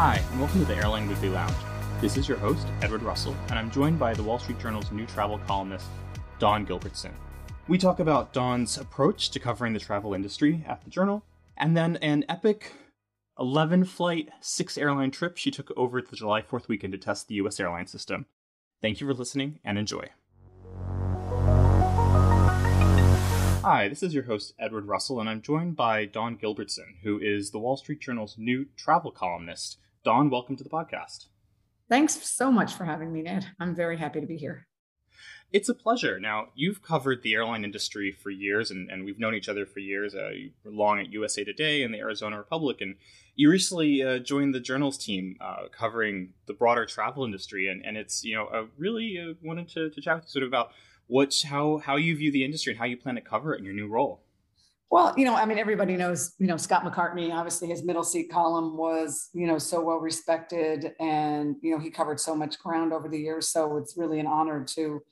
Hi, and welcome to the Airline Weekly Lounge. This is your host, Edward Russell, and I'm joined by the Wall Street Journal's new travel columnist, Dawn Gilbertson. We talk about Dawn's approach to covering the travel industry at the Journal, and then an epic 11 flight, 6 airline trip she took over the July 4th weekend to test the US airline system. Thank you for listening and enjoy. Hi, this is your host, Edward Russell, and I'm joined by Dawn Gilbertson, who is the Wall Street Journal's new travel columnist. Dawn, welcome to the podcast. Thanks so much for having me, Ned. I'm very happy to be here. It's a pleasure. Now, you've covered the airline industry for years, and, and we've known each other for years. Uh, you were long at USA Today and the Arizona Republic, and you recently uh, joined the Journal's team uh, covering the broader travel industry. And, and it's, you know, I really uh, wanted to, to chat with you sort of about what, how, how you view the industry and how you plan to cover it in your new role. Well, you know, I mean, everybody knows, you know, Scott McCartney, obviously his middle seat column was, you know, so well respected and, you know, he covered so much ground over the years. So it's really an honor to,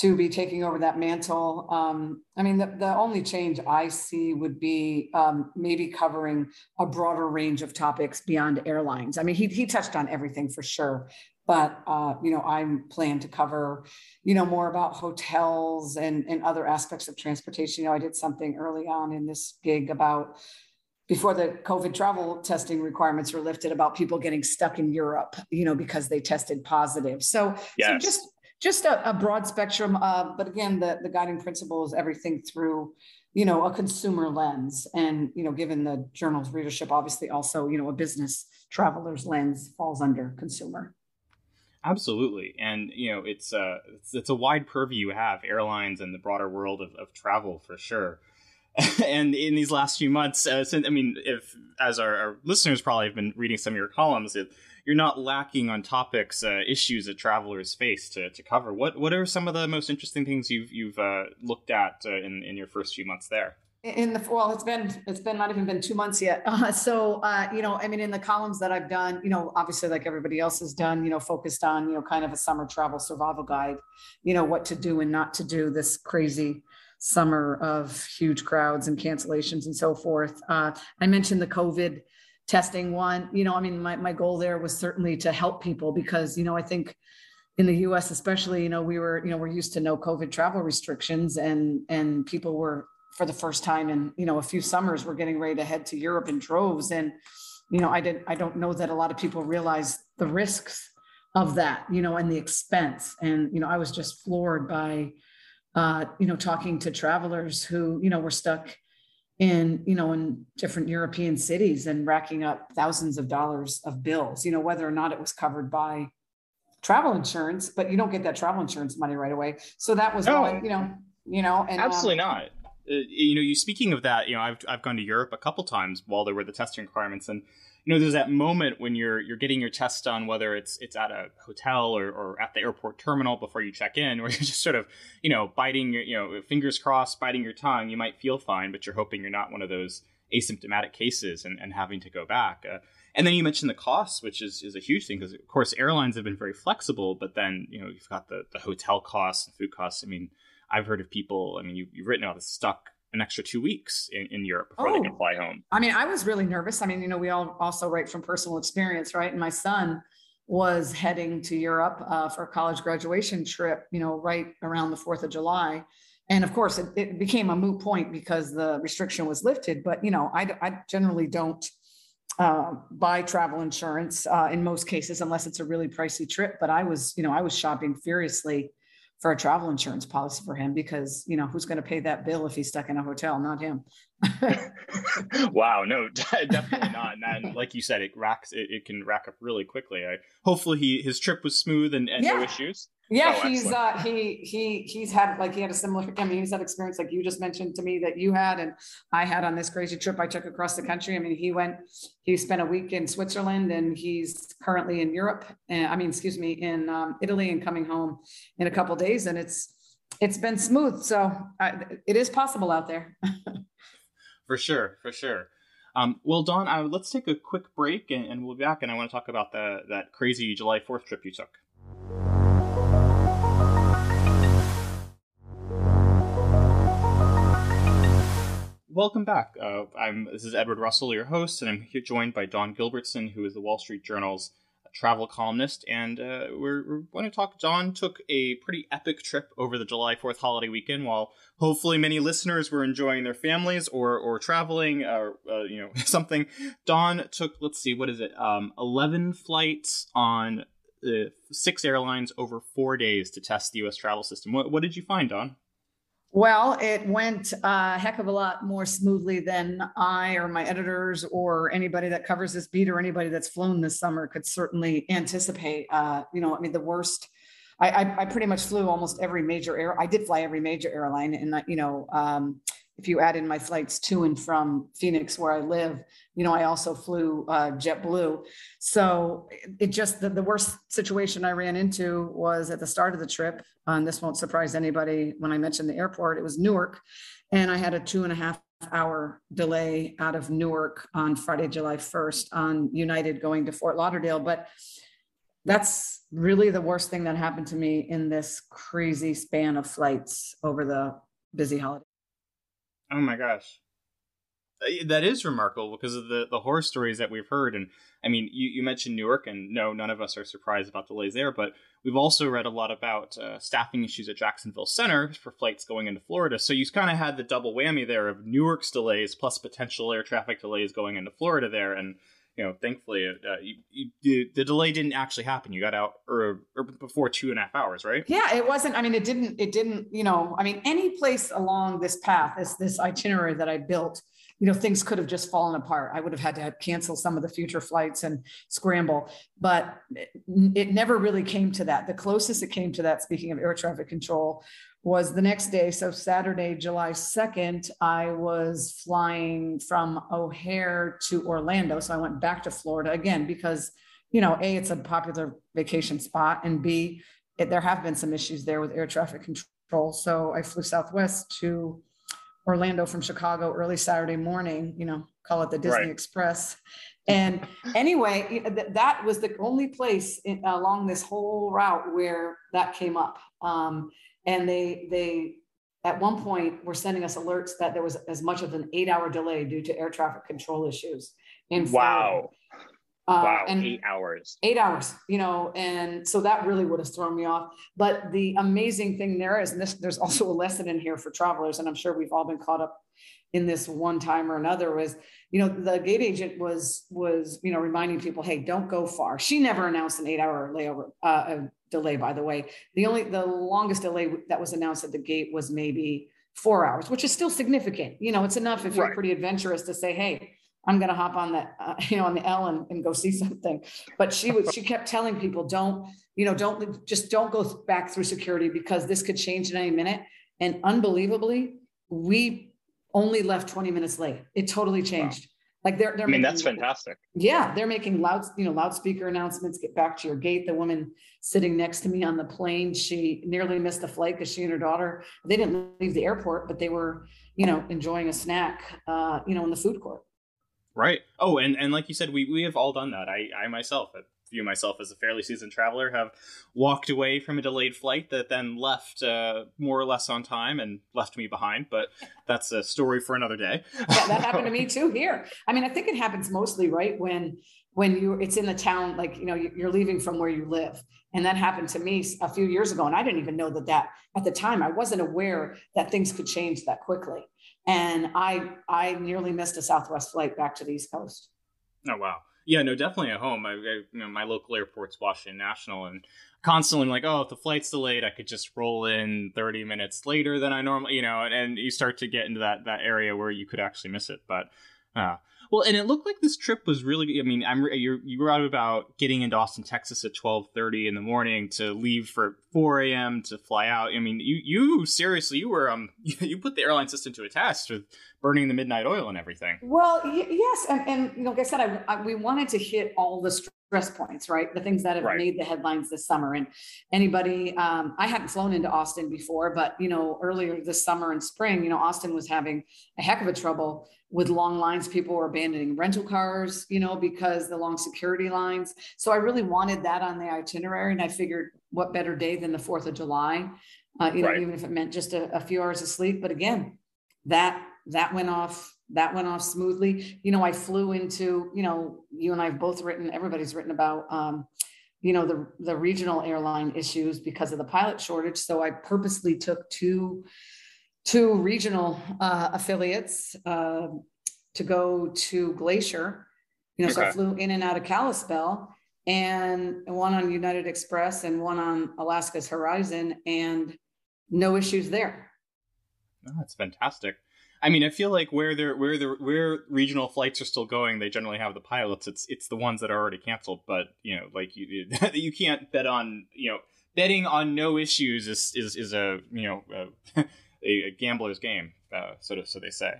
to be taking over that mantle. Um, I mean, the, the only change I see would be um, maybe covering a broader range of topics beyond airlines. I mean, he, he touched on everything for sure, but uh, you know i'm plan to cover you know more about hotels and and other aspects of transportation. You know i did something early on in this gig about before the covid travel testing requirements were lifted about people getting stuck in europe you know because they tested positive. So, yes. so just just a, a broad spectrum uh, but again the, the guiding principle is everything through you know a consumer lens. And you know given the journal's readership obviously also you know a business traveler's lens falls under consumer Absolutely, and you know it's a uh, it's, it's, a wide purview you have airlines and the broader world of, of travel for sure. and in these last few months, uh, since I mean, if as our, our, listeners probably have been reading some of your columns, it, you're not lacking on topics, uh, issues that travelers face to, to cover. What what are some of the most interesting things you've you've uh, looked at uh, in in your first few months there? In the well it's been it's been not even been two months yet. Uh, so uh, you know i mean in the columns that i've done you know obviously like everybody else has done you know focused on you know kind of a summer travel survival guide you know what to do and not to do this crazy summer of huge crowds and cancellations and so forth. Uh, i mentioned the covid testing one you know i mean my, my goal there was certainly to help people because you know i think in the us especially you know we were you know we're used to no covid travel restrictions and and people were for the first time in you know a few summers we're getting ready to head to europe in droves and you know i didn't i don't know that a lot of people realize the risks of that you know and the expense and you know i was just floored by uh you know talking to travelers who you know were stuck in you know in different european cities and racking up thousands of dollars of bills you know whether or not it was covered by travel insurance but you don't get that travel insurance money right away so that was no, one you know you know and absolutely um, not uh, you know, you speaking of that, you know, I've I've gone to Europe a couple times while there were the testing requirements, and you know, there's that moment when you're you're getting your test done, whether it's it's at a hotel or, or at the airport terminal before you check in, where you're just sort of, you know, biting your, you know, fingers crossed, biting your tongue. You might feel fine, but you're hoping you're not one of those asymptomatic cases and, and having to go back. Uh, and then you mentioned the costs, which is, is a huge thing because, of course, airlines have been very flexible, but then, you know, you've got the, the hotel costs and food costs. I mean, I've heard of people. I mean, you, you've written about this stuck an extra two weeks in, in Europe before oh, they can fly home. I mean, I was really nervous. I mean, you know, we all also write from personal experience, right? And my son was heading to Europe uh, for a college graduation trip, you know, right around the 4th of July. And of course, it, it, became a moot point because the restriction was lifted. But, you know, I, I generally don't uh, buy travel insurance uh, in most cases, unless it's a really pricey trip. But I was, you know, I was shopping furiously for a travel insurance policy for him because you know who's going to pay that bill if he's stuck in a hotel? Not him wow no definitely not and then, like you said it racks it, it, can rack up really quickly I, hopefully he his trip was smooth and, and yeah. no issues yeah, oh, he's uh, he he he's had like he had a similar. I mean, he's had experience like you just mentioned to me that you had, and I had on this crazy trip I took across the country. I mean, he went, he spent a week in Switzerland, and he's currently in Europe. And I mean, excuse me, in um, Italy, and coming home in a couple days, and it's it's been smooth. So I, it is possible out there. For sure, for sure. Um, well, Dawn, uh, let's take a quick break, and, and we'll be back. And I want to talk about the that crazy July Fourth trip you took. welcome back. Uh, I'm this is Edward Russell, your host, and I'm here joined by Dawn Gilbertson, who is the Wall Street Journal's travel columnist, and uh, we're, we're going to talk. Dawn took a pretty epic trip over the July Fourth holiday weekend, while hopefully many listeners were enjoying their families or or traveling or uh, you know something. Dawn took let's see, what is it? Um, Eleven flights on uh, six airlines over four days to test the U.S. travel system. What, what did you find, Dawn? Well, it went a heck of a lot more smoothly than I or my editors or anybody that covers this beat or anybody that's flown this summer could certainly anticipate. Uh, you know, I mean, the worst. I, I, I, pretty much flew almost every major air. I did fly every major airline, and you know, um, if you add in my flights to and from Phoenix, where I live, you know, I also flew uh, JetBlue. So it just the, the worst situation I ran into was at the start of the trip. And this won't surprise anybody when I mentioned the airport. It was Newark, and I had a two and a half hour delay out of Newark on Friday, July 1st on United going to Fort Lauderdale. But that's really the worst thing that happened to me in this crazy span of flights over the busy holiday. Oh my gosh. Uh, that is remarkable because of the, the horror stories that we've heard. And I mean, you, you mentioned Newark, and no, none of us are surprised about delays there, but we've also read a lot about uh, staffing issues at Jacksonville Center for flights going into Florida. So you kind of had the double whammy there of Newark's delays plus potential air traffic delays going into Florida there. And you know, thankfully, uh, you, you, the delay didn't actually happen. You got out or, or, before two and a half hours, right? Yeah, it wasn't. I mean, it didn't. It didn't. You know, I mean, any place along this path, this this itinerary that I built, you know, things could have just fallen apart. I would have had to cancel some of the future flights and scramble, but it, it never really came to that. The closest it came to that, speaking of air traffic control, was the next day. So Saturday, July 2nd, I was flying from O'Hare to Orlando. So I went back to Florida again because, you know, A, it's a popular vacation spot, and B, it, there have been some issues there with air traffic control. So I flew Southwest to Orlando from Chicago early Saturday morning, you know, call it the Disney right. Express. And anyway, that was the only place in, along this whole route where that came up. Um, and they they at one point were sending us alerts that there was as much as an eight hour delay due to air traffic control issues in wow. Uh, wow and eight hours. eight hours you know and so that really would have thrown me off. But the amazing thing there is and this there's also a lesson in here for travelers and i'm sure we've all been caught up in this one time or another was you know the gate agent was was you know reminding people hey don't go far. She never announced an eight hour layover uh, delay, by the way. The only the longest delay that was announced at the gate was maybe four hours, which is still significant. You know, it's enough if you're pretty adventurous to say, "Hey, I'm going to hop on that, uh, you know, on the L and, and go see something." But she was she kept telling people, "Don't, you know, don't just don't go back through security because this could change in any minute." And unbelievably, we only left 20 minutes late. It totally changed. Wow. Like they're, they're I mean, making, that's fantastic. Yeah. They're making loud, you know, loudspeaker announcements, get back to your gate. The woman sitting next to me on the plane, she nearly missed a flight because she and her daughter, they didn't leave the airport, but they were, you know, enjoying a snack, uh, you know, in the food court. Right. Oh, and, and like you said, we, we have all done that. I, I myself view myself as a fairly seasoned traveler, have walked away from a delayed flight that then left uh, more or less on time and left me behind. But that's a story for another day. yeah, that happened to me too here. I mean, I think it happens mostly right when when you it's in the town like you know you're leaving from where you live and that happened to me a few years ago and i didn't even know that that at the time i wasn't aware that things could change that quickly and i i nearly missed a southwest flight back to the east coast oh wow yeah, no, definitely at home. I, I, you know, my local airport's Washington National, and constantly I'm like, oh, if the flight's delayed, I could just roll in 30 minutes later than I normally, you know, and, and you start to get into that that area where you could actually miss it. But uh, well, and it looked like this trip was really. I mean, I'm you were out about getting into Austin, Texas at 12:30 in the morning to leave for 4 a.m. to fly out. I mean, you you seriously you were um you put the airline system to a test with burning the midnight oil and everything. Well, y- yes, and, and like I said, I, I, we wanted to hit all the stress points, right? The things that have right. made the headlines this summer. And anybody, um, I hadn't flown into Austin before, but you know, earlier this summer and spring, you know, Austin was having a heck of a trouble with long lines. People were abandoning rental cars, you know, because the long security lines. So I really wanted that on the itinerary, and I figured, what better day than the Fourth of July? Uh, you know, right. even if it meant just a, a few hours of sleep. But again, that that went off that went off smoothly. You know, I flew into, you know, you and I have both written, everybody's written about, um, you know, the, the regional airline issues because of the pilot shortage. So I purposely took two, two regional uh, affiliates uh, to go to Glacier. You know, okay. so I flew in and out of Kalispell and one on United Express and one on Alaska's Horizon and no issues there. Oh, that's fantastic. I mean, I feel like where they're where the where regional flights are still going, they generally have the pilots. It's it's the ones that are already canceled. But you know, like you you can't bet on you know betting on no issues is is, is a you know a, a gambler's game, uh, so to, so they say.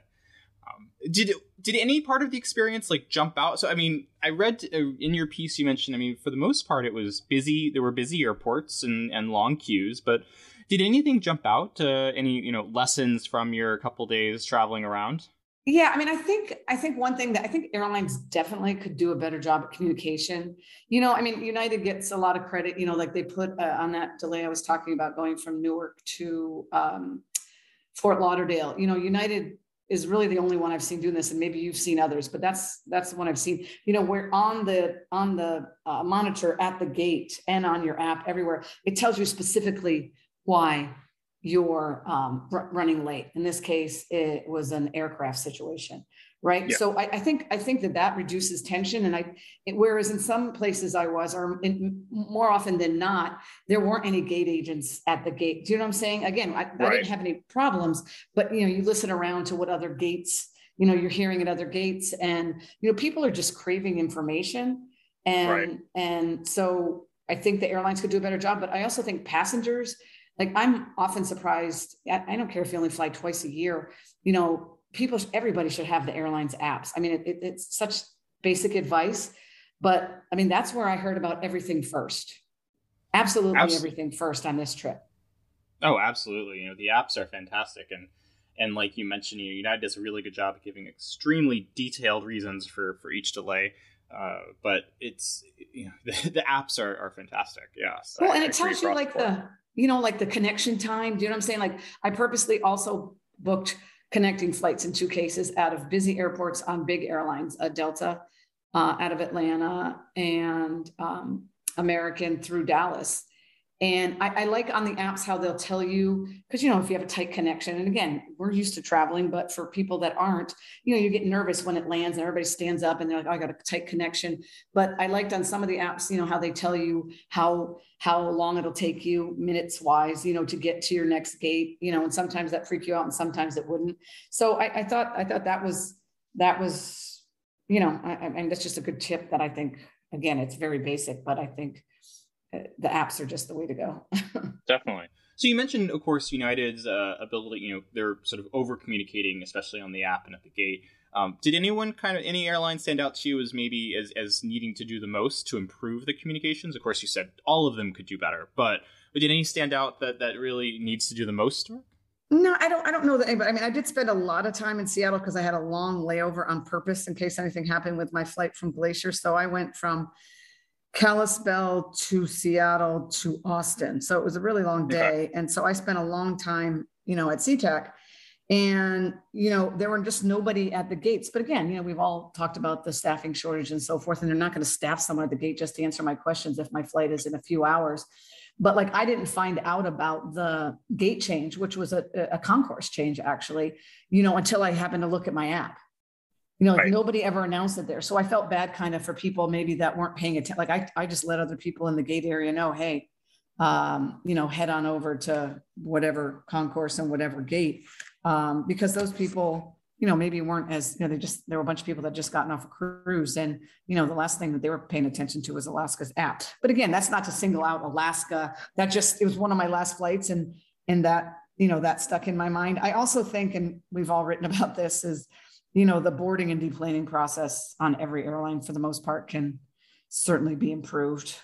Um, did did any part of the experience like jump out? So I mean, I read uh, in your piece you mentioned. I mean, for the most part, it was busy. There were busy airports and and long queues, but did anything jump out? Uh, any you know lessons from your couple days traveling around? Yeah, I mean, I think I think one thing that I think airlines definitely could do a better job at communication. You know, I mean, United gets a lot of credit. You know, like they put uh, on that delay I was talking about going from Newark to um, Fort Lauderdale. You know, United is really the only one I've seen doing this, and maybe you've seen others, but that's that's the one I've seen. You know, we're on the on the uh, monitor at the gate and on your app everywhere, it tells you specifically why you're um, r- running late. In this case, it was an aircraft situation, right? Yeah. So I, I, think I think that that reduces tension. And I, it, whereas in some places I was, or in, more often than not, there weren't any gate agents at the gate. Do you know what I'm saying? Again, I, right. I didn't have any problems, but you know, you listen around to what other gates, you know, you're hearing at other gates, and you know, people are just craving information, and right. and so I think the airlines could do a better job. But I also think passengers like I'm often surprised. I, don't care if you only fly twice a year. You know, people, everybody should have the airlines apps. I mean, it, it, it's such basic advice, but I mean, that's where I heard about everything first. Absolutely, everything first on this trip. Oh, absolutely. You know, the apps are fantastic, and and like you mentioned, you know, United does a really good job of giving extremely detailed reasons for for each delay. Uh, but it's you know the, the apps are, are fantastic. Yes. Well, and it tells you like the you know, like the connection time. Do you know what I'm saying? Like I purposely also booked connecting flights in two cases out of busy airports on big airlines, uh, Delta uh, out of Atlanta and um, American through Dallas. And I, I, like on the apps how they'll tell you, because, you know, if you have a tight connection, and again, we're used to traveling, but for people that aren't, you know, you get nervous when it lands and everybody stands up and they're like, oh, I got a tight connection. But I liked on some of the apps, you know, how they tell you how, how long it'll take you minutes wise, you know, to get to your next gate, you know, and sometimes that freak you out and sometimes it wouldn't. So I, I thought, I thought that was, that was, you know, I, I mean, that's just a good tip that I think, again, it's very basic, but I think the apps are just the way to go. Definitely. So you mentioned, of course, United's uh, ability. You know, they're sort of over communicating, especially on the app and at the gate. Um, did anyone kind of any airline stand out to you as maybe as, as needing to do the most to improve the communications? Of course, you said all of them could do better, but, but did any stand out that that really needs to do the most work? No, I don't. I don't know that anybody. I mean, I did spend a lot of time in Seattle because I had a long layover on purpose in case anything happened with my flight from Glacier. So I went from Kalispell to Seattle to Austin. So it was a really long day. Okay. And so I spent a long time, you know, at SeaTac. And, you know, there were just nobody at the gates. But again, you know, we've all talked about the staffing shortage and so forth. And they're not going to staff someone at the gate just to answer my questions if my flight is in a few hours. But like I didn't find out about the gate change, which was a, a concourse change actually, you know, until I happened to look at my app you know, like right. nobody ever announced it there. So I felt bad kind of for people maybe that weren't paying attention. Like I, I just let other people in the gate area know, hey, um, you know, head on over to whatever concourse and whatever gate. Um, because those people, you know, maybe weren't as, you know, they just, there were a bunch of people that just gotten off a cruise. And, you know, the last thing that they were paying attention to was Alaska's app. But again, that's not to single out Alaska. That just, it was one of my last flights. And, and that, you know, that stuck in my mind. I also think, and we've all written about this, is, you know, the boarding and deplaning process on every airline for the most part can certainly be improved.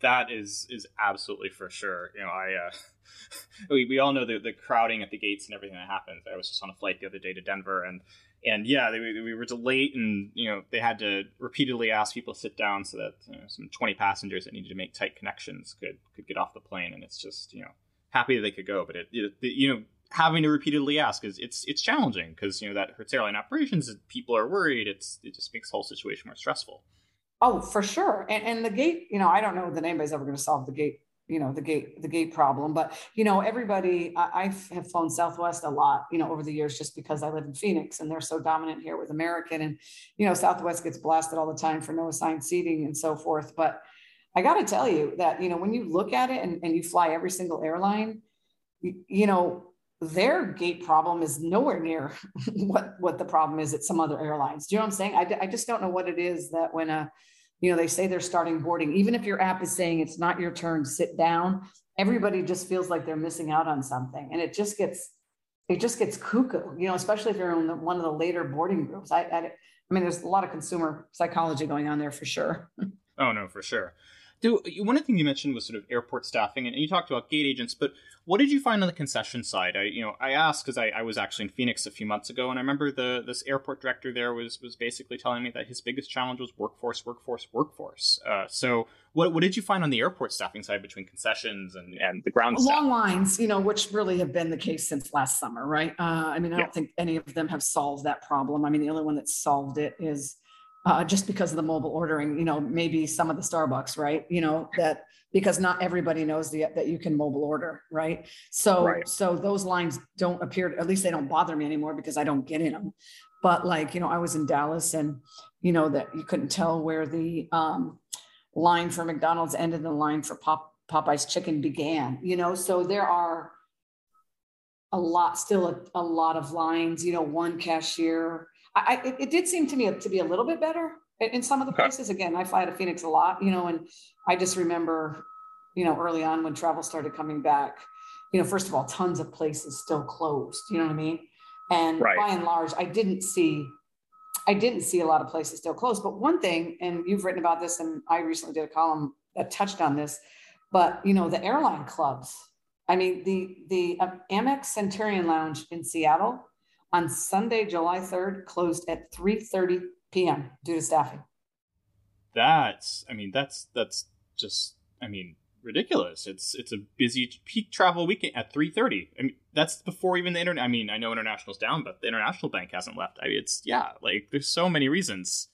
That is is absolutely for sure. You know, I uh, we, we all know the, the crowding at the gates and everything that happens. I was just on a flight the other day to Denver, and and yeah, they, we were delayed, and you know they had to repeatedly ask people to sit down so that you know, some twenty passengers that needed to make tight connections could could get off the plane, and it's just you know happy that they could go, but it, it you know having to repeatedly ask is it's it's challenging because you know that hurts airline operations. People are worried. It's it just makes the whole situation more stressful. Oh, for sure. And, and the gate, you know, I don't know that anybody's ever going to solve the gate you know the gate the gate problem but you know everybody I, I have flown southwest a lot you know over the years just because i live in phoenix and they're so dominant here with american and you know southwest gets blasted all the time for no assigned seating and so forth but i got to tell you that you know when you look at it and, and you fly every single airline you, you know their gate problem is nowhere near what what the problem is at some other airlines. Do you know what i'm saying? I, I just don't know what it is that when a you know they say they're starting boarding even if your app is saying it's not your turn sit down everybody just feels like they're missing out on something. And it just gets it just gets cuckoo you know especially if you're in the, one of the later boarding groups. I, I i mean there's a lot of consumer psychology going on there for sure. Oh no for sure do one thing you mentioned was sort of airport staffing, and you talked about gate agents. But what did you find on the concession side? I, you know, I asked because I, I, was actually in Phoenix a few months ago, and I remember the this airport director there was was basically telling me that his biggest challenge was workforce, workforce, workforce. Uh, so, what what did you find on the airport staffing side between concessions and and the ground long lines? You know, which really have been the case since last summer, right? Uh, I mean, I yeah. don't think any of them have solved that problem. I mean, the only one that solved it is uh, just because of the mobile ordering, you know, maybe some of the Starbucks, right? You know, that because not everybody knows the, that you can mobile order, right? So, right. so those lines don't appear, at least they don't bother me anymore because I don't get in them. But like, you know, I was in Dallas and, you know, that you couldn't tell where the um, line for McDonald's ended and the line for Pop, Popeye's chicken began, you know? So there are a lot, still a, a lot of lines, you know, one cashier, I, it, it, did seem to me to be a little bit better in some of the places. Again, I fly to Phoenix a lot, you know, and I just remember, you know, early on when travel started coming back, you know, first of all, tons of places still closed. You know what I mean? And right. by and large, I didn't see, I didn't see a lot of places still closed. But one thing, and you've written about this, and I recently did a column that touched on this, but you know, the airline clubs. I mean, the the uh, Amex Centurion Lounge in Seattle on Sunday, July 3rd, closed at 3:30 p.m. due to staffing. That's, I mean, that's that's just, I mean, ridiculous. It's it's a busy peak travel weekend at 3:30. I mean, that's before even the internet. I mean, I know international's down, but the international bank hasn't left. I mean, it's yeah, like there's so many reasons.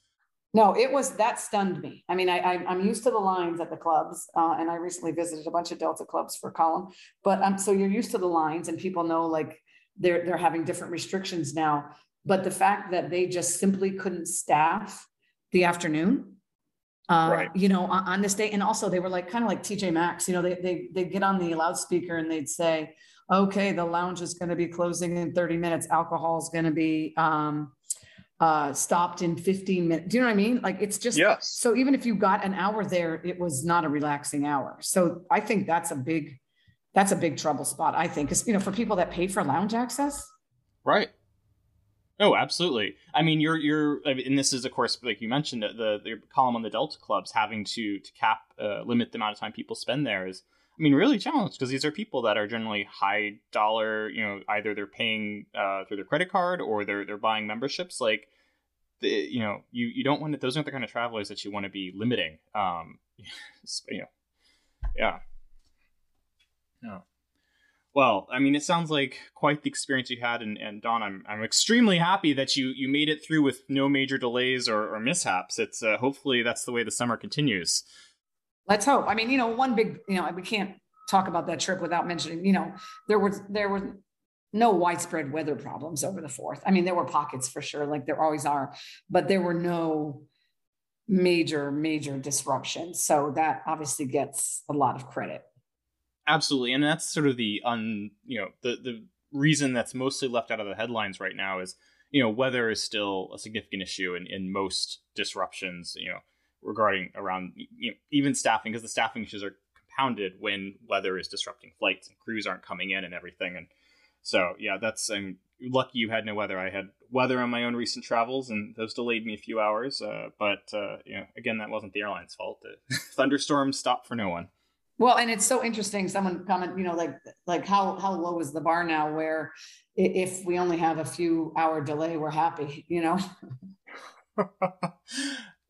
No, it was that stunned me. I mean, I, I am used to the lines at the clubs, uh, and I recently visited a bunch of Delta clubs for column. But um, so you're used to the lines, and people know like they're they're having different restrictions now. But the fact that they just simply couldn't staff the afternoon, uh, right. you know, on, on, this day, and also they were like kind of like TJ Maxx, you know, they they they get on the loudspeaker and they'd say, "Okay, the lounge is going to be closing in 30 minutes. Alcohol is going to be." Um, uh, stopped in 15 minutes. Do you know what I mean? Like it's just yes. so even if you got an hour there, it was not a relaxing hour. So I think that's a big that's a big trouble spot, I think, because you know, for people that pay for lounge access. Right. Oh, absolutely. I mean, you're you're, and this is of course, like you mentioned, the the column on the Delta clubs having to to cap uh, limit the amount of time people spend there is, I mean, really challenged because these are people that are generally high dollar. You know, either they're paying uh, through their credit card or they're they're buying memberships. Like, the, you know, you you don't want to, those aren't the kind of travelers that you want to be limiting. Um, you know, yeah. Yeah. Well, I mean, it sounds like quite the experience you had, and, and Dawn, I'm I'm extremely happy that you you made it through with no major delays or, or mishaps. It's uh, hopefully that's the way the summer continues. Let's hope. I mean, you know, one big, you know, we can't talk about that trip without mentioning, you know, there was there was no widespread weather problems over the fourth. I mean, there were pockets for sure, like there always are, but there were no major major disruptions. So that obviously gets a lot of credit. Absolutely, and that's sort of the un you know the the reason that's mostly left out of the headlines right now is you know weather is still a significant issue in, in most disruptions you know regarding around you know, even staffing because the staffing issues are compounded when weather is disrupting flights and crews aren't coming in and everything and so yeah that's i'm lucky you had no weather. I had weather on my own recent travels and those delayed me a few hours uh, but uh, you know again that wasn't the airline's fault. The thunderstorms stopped for no one well, and it's so interesting. Someone comment, you know, like like how how low is the bar now? Where if we only have a few hour delay, we're happy. You know.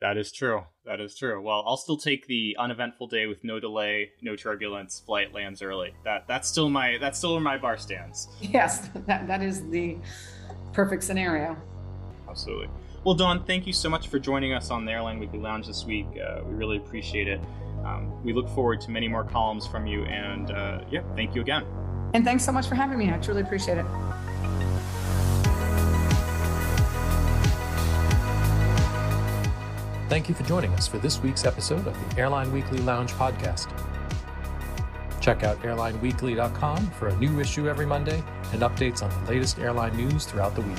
That is true. That is true. Well, I'll still take the uneventful day with no delay, no turbulence, flight lands early. That that's still my that's still where my bar stands. Yes, that, that is the perfect scenario. Absolutely. Well, Dawn, thank you so much for joining us on the Airline Weekly Lounge this week. Uh, we really appreciate it. Um, we look forward to many more columns from you, and uh, yeah, thank you again. And thanks so much for having me. I truly appreciate it. Thank you for joining us for this week's episode of the Airline Weekly Lounge podcast. Check out airlineweekly.com for a new issue every Monday and updates on the latest airline news throughout the week.